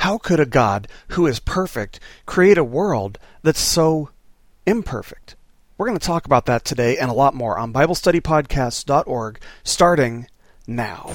How could a God who is perfect create a world that's so imperfect? We're going to talk about that today and a lot more on BibleStudyPodcasts.org starting now.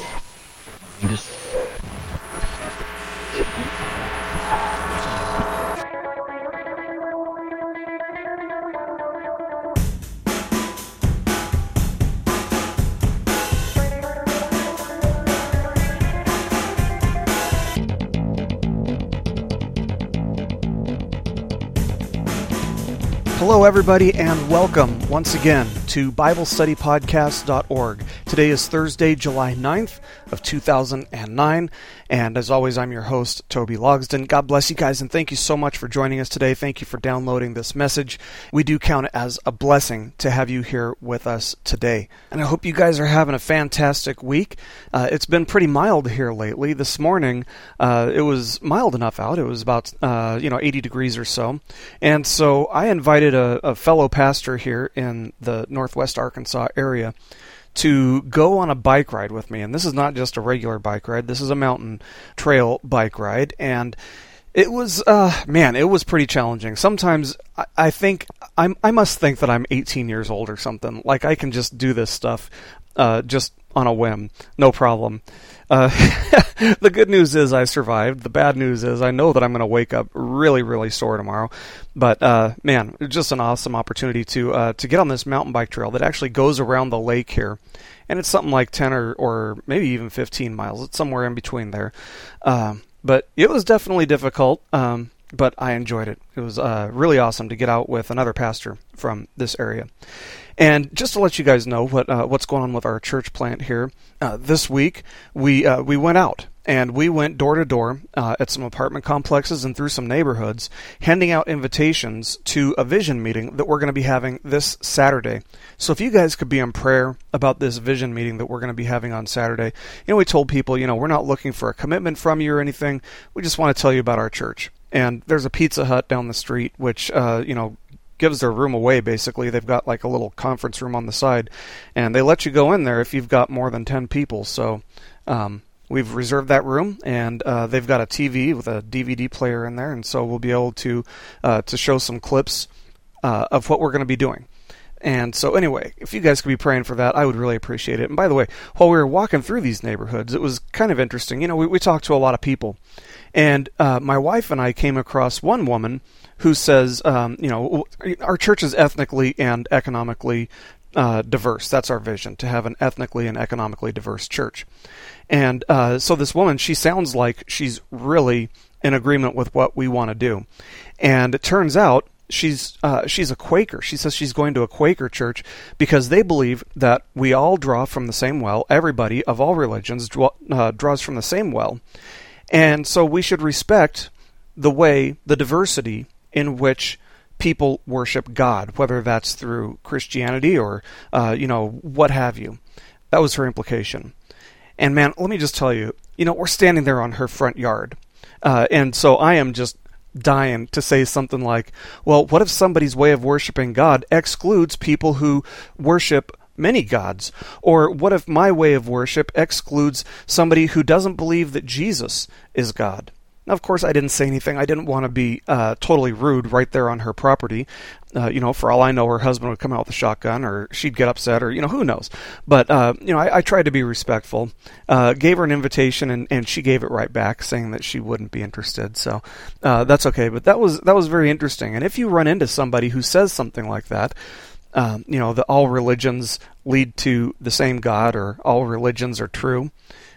Hello, everybody, and welcome once again to BibleStudyPodcast.org. Today is Thursday, July 9th of 2009, and as always, I'm your host, Toby Logsden. God bless you guys, and thank you so much for joining us today. Thank you for downloading this message. We do count it as a blessing to have you here with us today. And I hope you guys are having a fantastic week. Uh, it's been pretty mild here lately. This morning, uh, it was mild enough out. It was about, uh, you know, 80 degrees or so. And so I invited a, a fellow pastor here in the northwest Arkansas area to go on a bike ride with me. And this is not just a regular bike ride, this is a mountain trail bike ride. And it was, uh, man, it was pretty challenging. Sometimes I, I think I'm, I must think that I'm 18 years old or something. Like I can just do this stuff, uh, just on a whim, no problem. Uh, the good news is I survived. The bad news is I know that I'm going to wake up really, really sore tomorrow. But uh, man, just an awesome opportunity to uh, to get on this mountain bike trail that actually goes around the lake here, and it's something like 10 or, or maybe even 15 miles. It's somewhere in between there. Um, but it was definitely difficult. Um, but I enjoyed it. It was uh, really awesome to get out with another pastor from this area. And just to let you guys know what uh, what's going on with our church plant here, uh, this week we uh, we went out and we went door to door uh, at some apartment complexes and through some neighborhoods, handing out invitations to a vision meeting that we're going to be having this Saturday. So if you guys could be in prayer about this vision meeting that we're going to be having on Saturday, you know we told people you know we're not looking for a commitment from you or anything. We just want to tell you about our church. And there's a Pizza Hut down the street, which uh, you know gives their room away basically. They've got like a little conference room on the side, and they let you go in there if you've got more than 10 people. So um, we've reserved that room, and uh, they've got a TV with a DVD player in there, and so we'll be able to uh, to show some clips uh, of what we're going to be doing. And so, anyway, if you guys could be praying for that, I would really appreciate it. And by the way, while we were walking through these neighborhoods, it was kind of interesting. You know, we, we talked to a lot of people, and uh, my wife and I came across one woman who says, um, you know, our church is ethnically and economically uh, diverse. That's our vision to have an ethnically and economically diverse church. And uh, so this woman, she sounds like she's really in agreement with what we want to do. And it turns out she's uh, she's a Quaker. She says she's going to a Quaker church because they believe that we all draw from the same well. Everybody of all religions draw, uh, draws from the same well, and so we should respect the way the diversity in which people worship God, whether that's through Christianity or, uh, you know, what have you. That was her implication. And man, let me just tell you, you know, we're standing there on her front yard. Uh, and so I am just dying to say something like, well, what if somebody's way of worshiping God excludes people who worship many gods? Or what if my way of worship excludes somebody who doesn't believe that Jesus is God? Now, of course, I didn't say anything. I didn't want to be uh, totally rude right there on her property. Uh, you know, for all I know, her husband would come out with a shotgun, or she'd get upset, or you know, who knows. But uh, you know, I, I, tried to be respectful. Uh, gave her an invitation, and, and she gave it right back, saying that she wouldn't be interested. So uh, that's okay. But that was that was very interesting. And if you run into somebody who says something like that, um, you know, that all religions lead to the same God, or all religions are true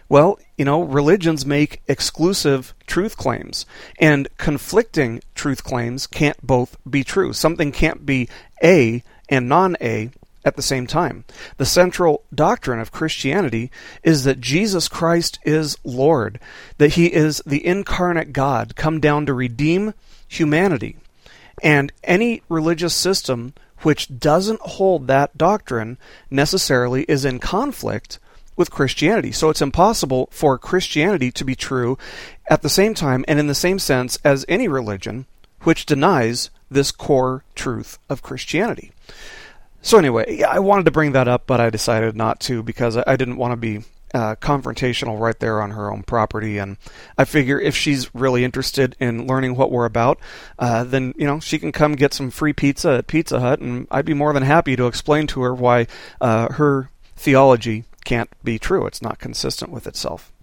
well, you know, religions make exclusive truth claims, and conflicting truth claims can't both be true. Something can't be A and non A at the same time. The central doctrine of Christianity is that Jesus Christ is Lord, that he is the incarnate God come down to redeem humanity. And any religious system which doesn't hold that doctrine necessarily is in conflict with Christianity. So it's impossible for Christianity to be true at the same time and in the same sense as any religion which denies this core truth of Christianity. So anyway, I wanted to bring that up, but I decided not to because I didn't want to be uh, confrontational right there on her own property. And I figure if she's really interested in learning what we're about, uh, then you know she can come get some free pizza at Pizza Hut, and I'd be more than happy to explain to her why uh, her theology can't be true. It's not consistent with itself.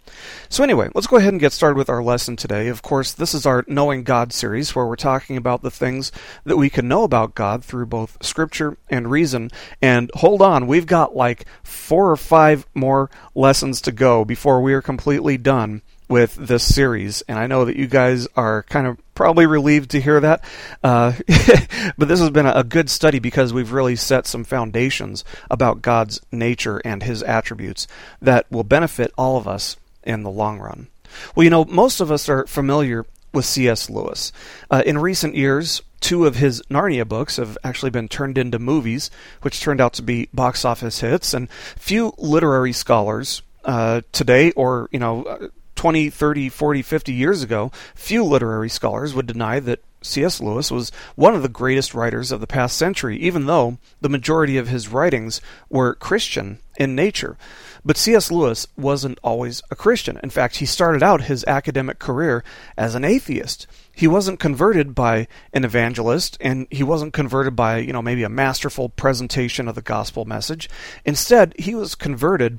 So, anyway, let's go ahead and get started with our lesson today. Of course, this is our Knowing God series where we're talking about the things that we can know about God through both Scripture and reason. And hold on, we've got like four or five more lessons to go before we are completely done with this series, and I know that you guys are kind of probably relieved to hear that. Uh, but this has been a good study because we've really set some foundations about God's nature and His attributes that will benefit all of us in the long run. Well, you know, most of us are familiar with C.S. Lewis. Uh, in recent years, two of his Narnia books have actually been turned into movies, which turned out to be box office hits, and few literary scholars uh, today, or, you know, 20, 30, 40, 50 years ago, few literary scholars would deny that C.S. Lewis was one of the greatest writers of the past century, even though the majority of his writings were Christian in nature. But C.S. Lewis wasn't always a Christian. In fact, he started out his academic career as an atheist. He wasn't converted by an evangelist, and he wasn't converted by, you know, maybe a masterful presentation of the gospel message. Instead, he was converted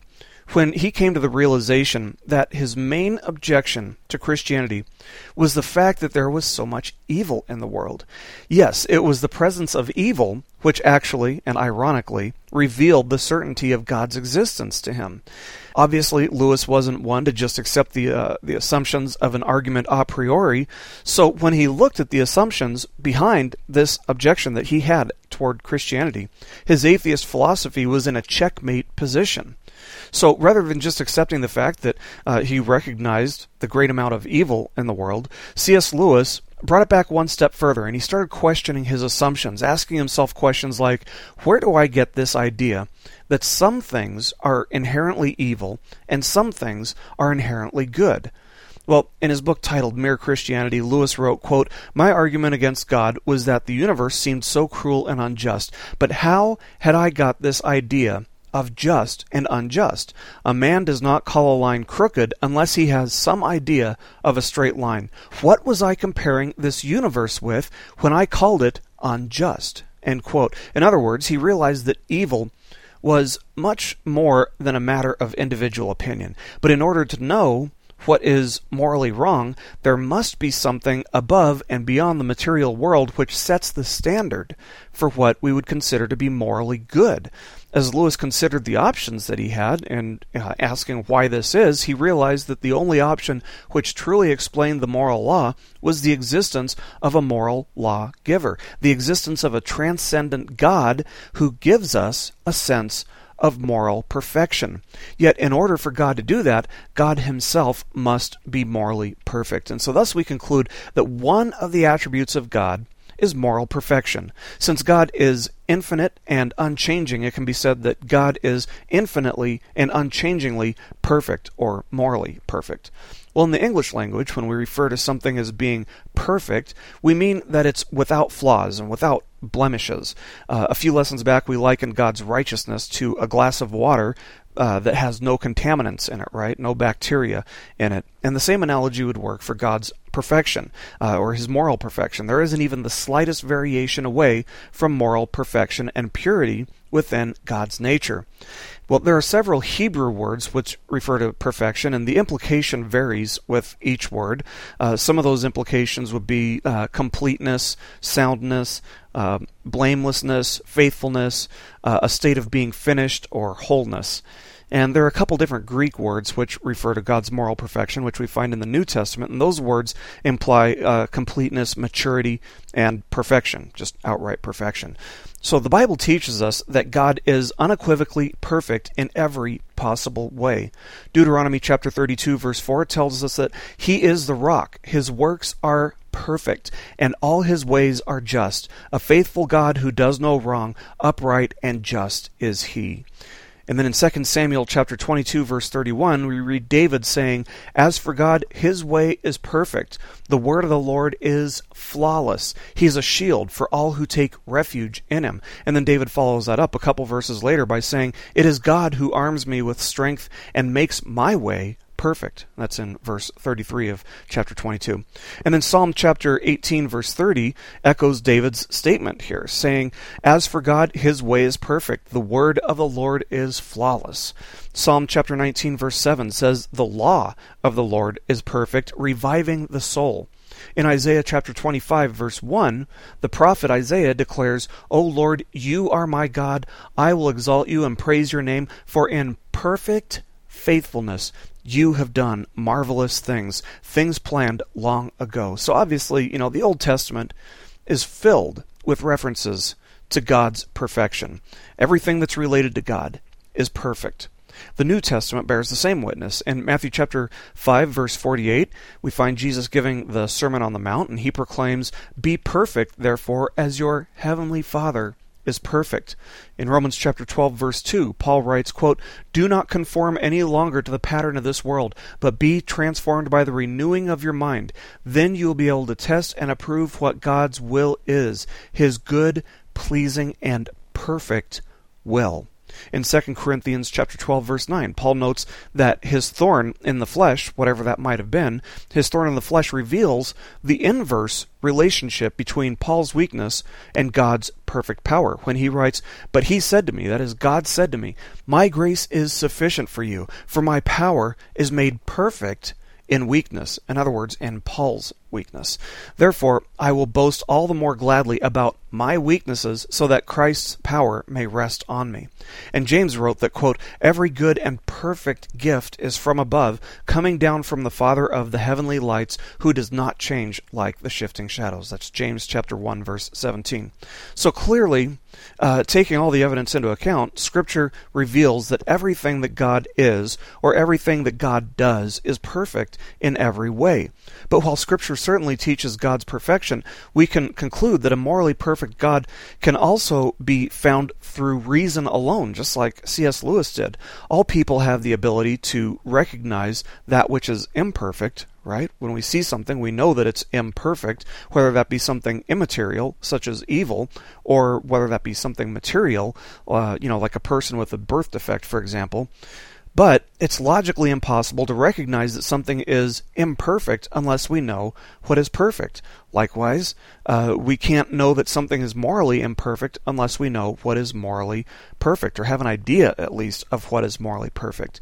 when he came to the realization that his main objection to Christianity was the fact that there was so much evil in the world. Yes, it was the presence of evil which actually and ironically revealed the certainty of God's existence to him. Obviously, Lewis wasn't one to just accept the uh, the assumptions of an argument a priori. So when he looked at the assumptions behind this objection that he had toward Christianity, his atheist philosophy was in a checkmate position. So rather than just accepting the fact that uh, he recognized the great amount of evil in the world, C.S. Lewis brought it back one step further and he started questioning his assumptions, asking himself questions like, Where do I get this idea that some things are inherently evil and some things are inherently good? Well, in his book titled Mere Christianity, Lewis wrote, quote, My argument against God was that the universe seemed so cruel and unjust, but how had I got this idea of just and unjust. A man does not call a line crooked unless he has some idea of a straight line. What was I comparing this universe with when I called it unjust? In other words, he realized that evil was much more than a matter of individual opinion. But in order to know what is morally wrong, there must be something above and beyond the material world which sets the standard for what we would consider to be morally good. As Lewis considered the options that he had and uh, asking why this is, he realized that the only option which truly explained the moral law was the existence of a moral law giver, the existence of a transcendent God who gives us a sense of moral perfection. Yet, in order for God to do that, God Himself must be morally perfect. And so, thus, we conclude that one of the attributes of God is moral perfection. Since God is infinite and unchanging, it can be said that God is infinitely and unchangingly perfect or morally perfect. Well, in the English language, when we refer to something as being perfect, we mean that it's without flaws and without blemishes. Uh, a few lessons back, we likened God's righteousness to a glass of water uh, that has no contaminants in it, right? No bacteria in it. And the same analogy would work for God's perfection uh, or his moral perfection. There isn't even the slightest variation away from moral perfection and purity within God's nature. Well, there are several Hebrew words which refer to perfection, and the implication varies with each word. Uh, some of those implications would be uh, completeness, soundness, uh, blamelessness, faithfulness, uh, a state of being finished, or wholeness. And there are a couple different Greek words which refer to God's moral perfection, which we find in the New Testament, and those words imply uh, completeness, maturity, and perfection, just outright perfection. So the Bible teaches us that God is unequivocally perfect in every possible way. Deuteronomy chapter 32 verse 4 tells us that he is the rock. His works are perfect and all his ways are just. A faithful God who does no wrong, upright and just is he. And then in 2 Samuel chapter 22 verse 31, we read David saying, "As for God, his way is perfect. The word of the Lord is flawless. He is a shield for all who take refuge in him." And then David follows that up a couple verses later by saying, "It is God who arms me with strength and makes my way perfect. That's in verse 33 of chapter 22. And then Psalm chapter 18, verse 30, echoes David's statement here, saying, As for God, his way is perfect. The word of the Lord is flawless. Psalm chapter 19, verse 7 says, The law of the Lord is perfect, reviving the soul. In Isaiah chapter 25, verse 1, the prophet Isaiah declares, O Lord, you are my God. I will exalt you and praise your name, for in perfect faithfulness you have done marvelous things, things planned long ago. So obviously, you know, the Old Testament is filled with references to God's perfection. Everything that's related to God is perfect. The New Testament bears the same witness. In Matthew chapter 5 verse 48, we find Jesus giving the Sermon on the Mount and he proclaims, "Be perfect therefore as your heavenly Father is perfect. In Romans chapter 12 verse 2, Paul writes, quote, "Do not conform any longer to the pattern of this world, but be transformed by the renewing of your mind. Then you will be able to test and approve what God's will is, his good, pleasing and perfect will." In 2 Corinthians chapter 12 verse 9, Paul notes that his thorn in the flesh, whatever that might have been, his thorn in the flesh reveals the inverse relationship between Paul's weakness and God's perfect power. When he writes, "But he said to me, that is God said to me, my grace is sufficient for you, for my power is made perfect in weakness." In other words, in Paul's weakness. Therefore, I will boast all the more gladly about my weaknesses so that Christ's power may rest on me. And James wrote that, quote, Every good and perfect gift is from above, coming down from the Father of the heavenly lights, who does not change like the shifting shadows. That's James chapter 1, verse 17. So clearly, uh, taking all the evidence into account, Scripture reveals that everything that God is, or everything that God does, is perfect in every way. But while Scripture certainly teaches God's perfection, we can conclude that a morally perfect God can also be found through reason alone, just like C.S. Lewis did. All people have the ability to recognize that which is imperfect, right? When we see something, we know that it's imperfect, whether that be something immaterial, such as evil, or whether that be something material, uh, you know, like a person with a birth defect, for example. But it's logically impossible to recognize that something is imperfect unless we know what is perfect. Likewise, uh, we can't know that something is morally imperfect unless we know what is morally perfect, or have an idea, at least, of what is morally perfect.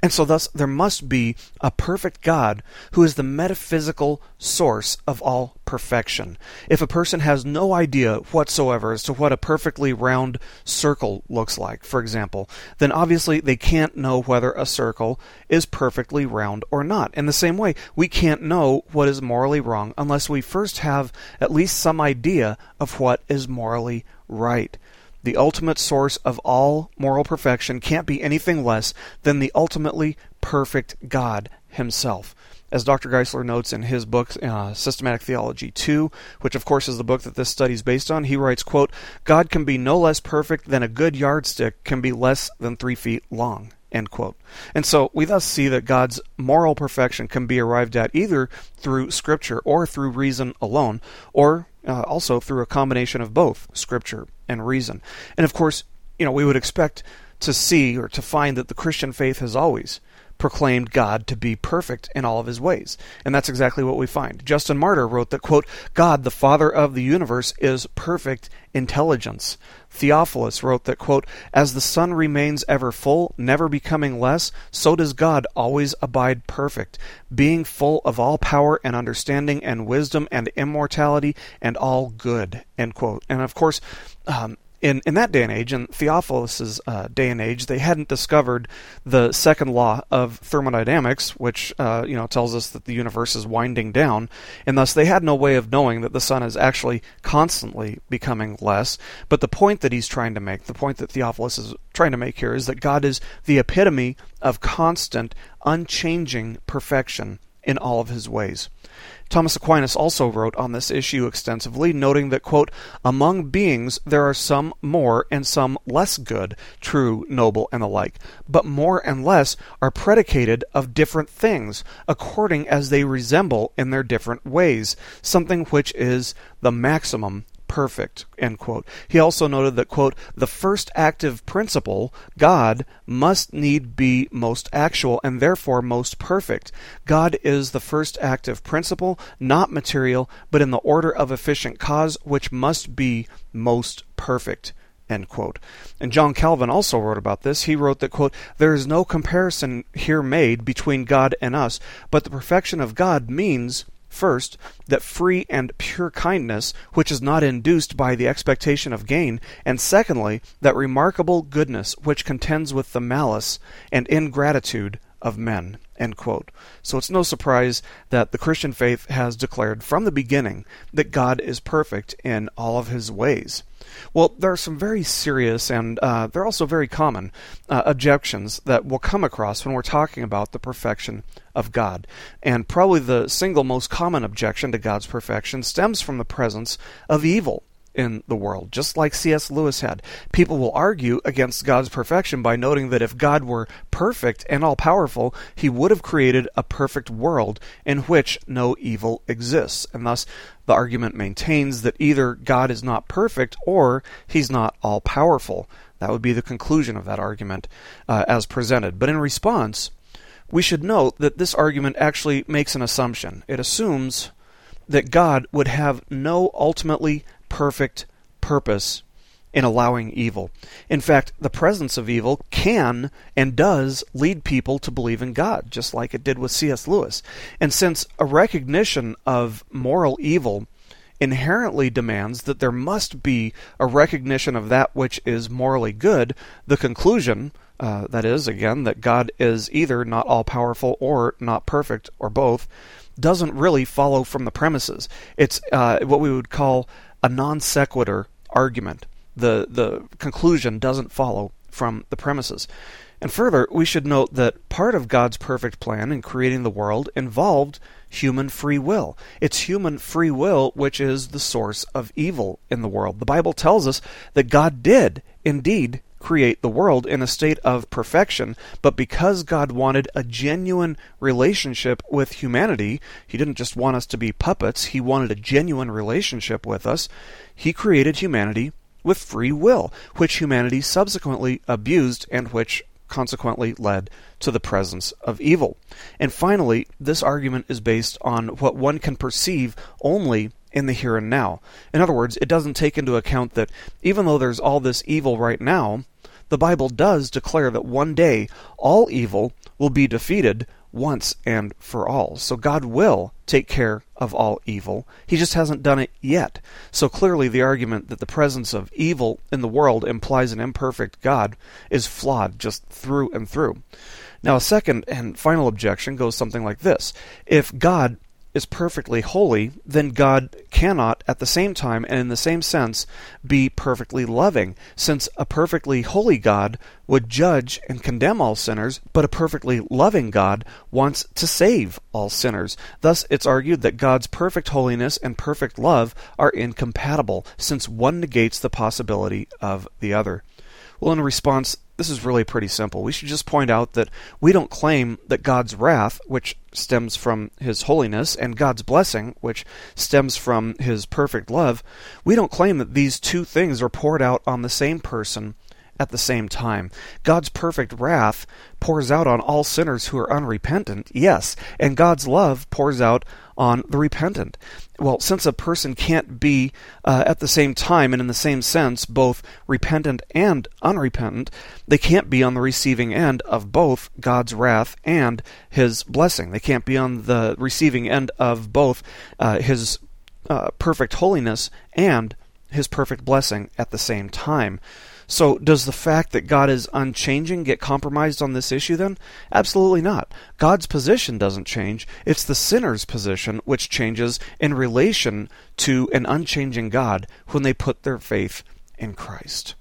And so, thus, there must be a perfect God who is the metaphysical source of all perfection. If a person has no idea whatsoever as to what a perfectly round circle looks like, for example, then obviously they can't know whether a circle is perfectly round or not. In the same way, we can't know what is morally wrong unless we first have at least some idea of what is morally right. The ultimate source of all moral perfection can't be anything less than the ultimately perfect God Himself. As Dr. Geisler notes in his book, uh, Systematic Theology 2, which of course is the book that this study is based on, he writes, quote, God can be no less perfect than a good yardstick can be less than three feet long. End quote. And so we thus see that God's moral perfection can be arrived at either through Scripture or through reason alone, or uh, also through a combination of both Scripture and reason. And of course, you know, we would expect to see or to find that the Christian faith has always proclaimed God to be perfect in all of his ways. And that's exactly what we find. Justin Martyr wrote that, quote, God, the Father of the universe, is perfect intelligence. Theophilus wrote that, quote, As the sun remains ever full, never becoming less, so does God always abide perfect, being full of all power and understanding and wisdom and immortality and all good. End quote. And of course, um, in, in that day and age, in Theophilus's uh, day and age, they hadn't discovered the second law of thermodynamics, which uh, you know tells us that the universe is winding down, and thus they had no way of knowing that the sun is actually constantly becoming less. But the point that he's trying to make, the point that Theophilus is trying to make here, is that God is the epitome of constant, unchanging perfection in all of his ways. Thomas Aquinas also wrote on this issue extensively, noting that, quote, Among beings there are some more and some less good, true, noble, and the like, but more and less are predicated of different things, according as they resemble in their different ways, something which is the maximum perfect, end quote. He also noted that, quote, the first active principle, God, must need be most actual and therefore most perfect. God is the first active principle, not material, but in the order of efficient cause, which must be most perfect. End quote. And John Calvin also wrote about this. He wrote that, quote, There is no comparison here made between God and us, but the perfection of God means First, that free and pure kindness, which is not induced by the expectation of gain, and secondly, that remarkable goodness, which contends with the malice and ingratitude of men. So it's no surprise that the Christian faith has declared from the beginning that God is perfect in all of his ways. Well, there are some very serious and uh, they're also very common uh, objections that we'll come across when we're talking about the perfection of God. And probably the single most common objection to God's perfection stems from the presence of evil in the world, just like C.S. Lewis had. People will argue against God's perfection by noting that if God were perfect and all powerful, he would have created a perfect world in which no evil exists. And thus, the argument maintains that either God is not perfect or he's not all powerful. That would be the conclusion of that argument uh, as presented. But in response, we should note that this argument actually makes an assumption. It assumes that God would have no ultimately perfect purpose in allowing evil. In fact, the presence of evil can and does lead people to believe in God, just like it did with C.S. Lewis. And since a recognition of moral evil inherently demands that there must be a recognition of that which is morally good, the conclusion, uh, that is, again, that God is either not all powerful or not perfect or both, doesn't really follow from the premises. It's uh, what we would call a non sequitur argument. The, the conclusion doesn't follow from the premises. And further, we should note that part of God's perfect plan in creating the world involved human free will. It's human free will which is the source of evil in the world. The Bible tells us that God did indeed create the world in a state of perfection, but because God wanted a genuine relationship with humanity, He didn't just want us to be puppets, He wanted a genuine relationship with us. He created humanity with free will, which humanity subsequently abused and which consequently led to the presence of evil. And finally, this argument is based on what one can perceive only in the here and now. In other words, it doesn't take into account that even though there's all this evil right now, the Bible does declare that one day all evil will be defeated once and for all. So God will take care of all evil. He just hasn't done it yet. So clearly, the argument that the presence of evil in the world implies an imperfect God is flawed just through and through. Now, a second and final objection goes something like this If God is perfectly holy, then God cannot, at the same time and in the same sense, be perfectly loving, since a perfectly holy God would judge and condemn all sinners, but a perfectly loving God wants to save all sinners. Thus, it's argued that God's perfect holiness and perfect love are incompatible, since one negates the possibility of the other. Well, in response, this is really pretty simple. We should just point out that we don't claim that God's wrath, which stems from His holiness, and God's blessing, which stems from His perfect love, we don't claim that these two things are poured out on the same person at the same time. God's perfect wrath pours out on all sinners who are unrepentant, yes, and God's love pours out on the repentant. Well, since a person can't be uh, at the same time and in the same sense both repentant and unrepentant, they can't be on the receiving end of both God's wrath and His blessing. They can't be on the receiving end of both uh, His uh, perfect holiness and His perfect blessing at the same time. So, does the fact that God is unchanging get compromised on this issue then? Absolutely not. God's position doesn't change. It's the sinner's position which changes in relation to an unchanging God when they put their faith in Christ.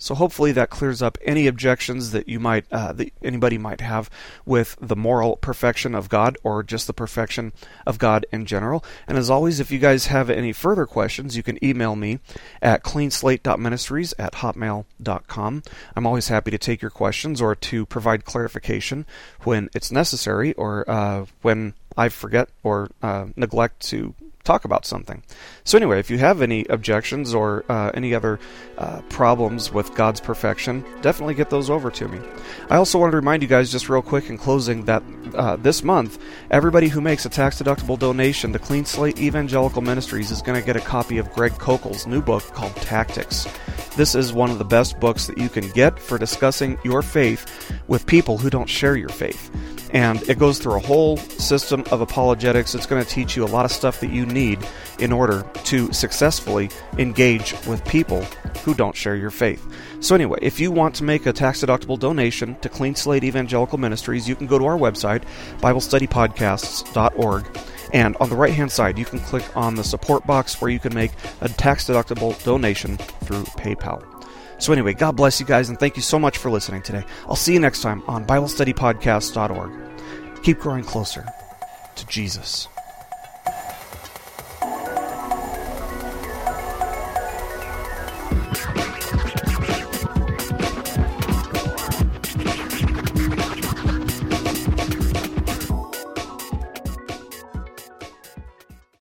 So hopefully that clears up any objections that you might, uh, that anybody might have with the moral perfection of God or just the perfection of God in general. And as always, if you guys have any further questions, you can email me at cleanslate.ministries at hotmail.com. I'm always happy to take your questions or to provide clarification when it's necessary or uh, when I forget or uh, neglect to talk about something. So, anyway, if you have any objections or uh, any other uh, problems with God's perfection, definitely get those over to me. I also want to remind you guys, just real quick in closing, that uh, this month, everybody who makes a tax deductible donation to Clean Slate Evangelical Ministries is going to get a copy of Greg Koukl's new book called Tactics. This is one of the best books that you can get for discussing your faith with people who don't share your faith. And it goes through a whole system of apologetics. It's going to teach you a lot of stuff that you need in order to successfully engage with people who don't share your faith. So, anyway, if you want to make a tax deductible donation to Clean Slate Evangelical Ministries, you can go to our website, BibleStudyPodcasts.org. And on the right hand side, you can click on the support box where you can make a tax deductible donation through PayPal. So, anyway, God bless you guys, and thank you so much for listening today. I'll see you next time on BibleStudyPodcast.org. Keep growing closer to Jesus.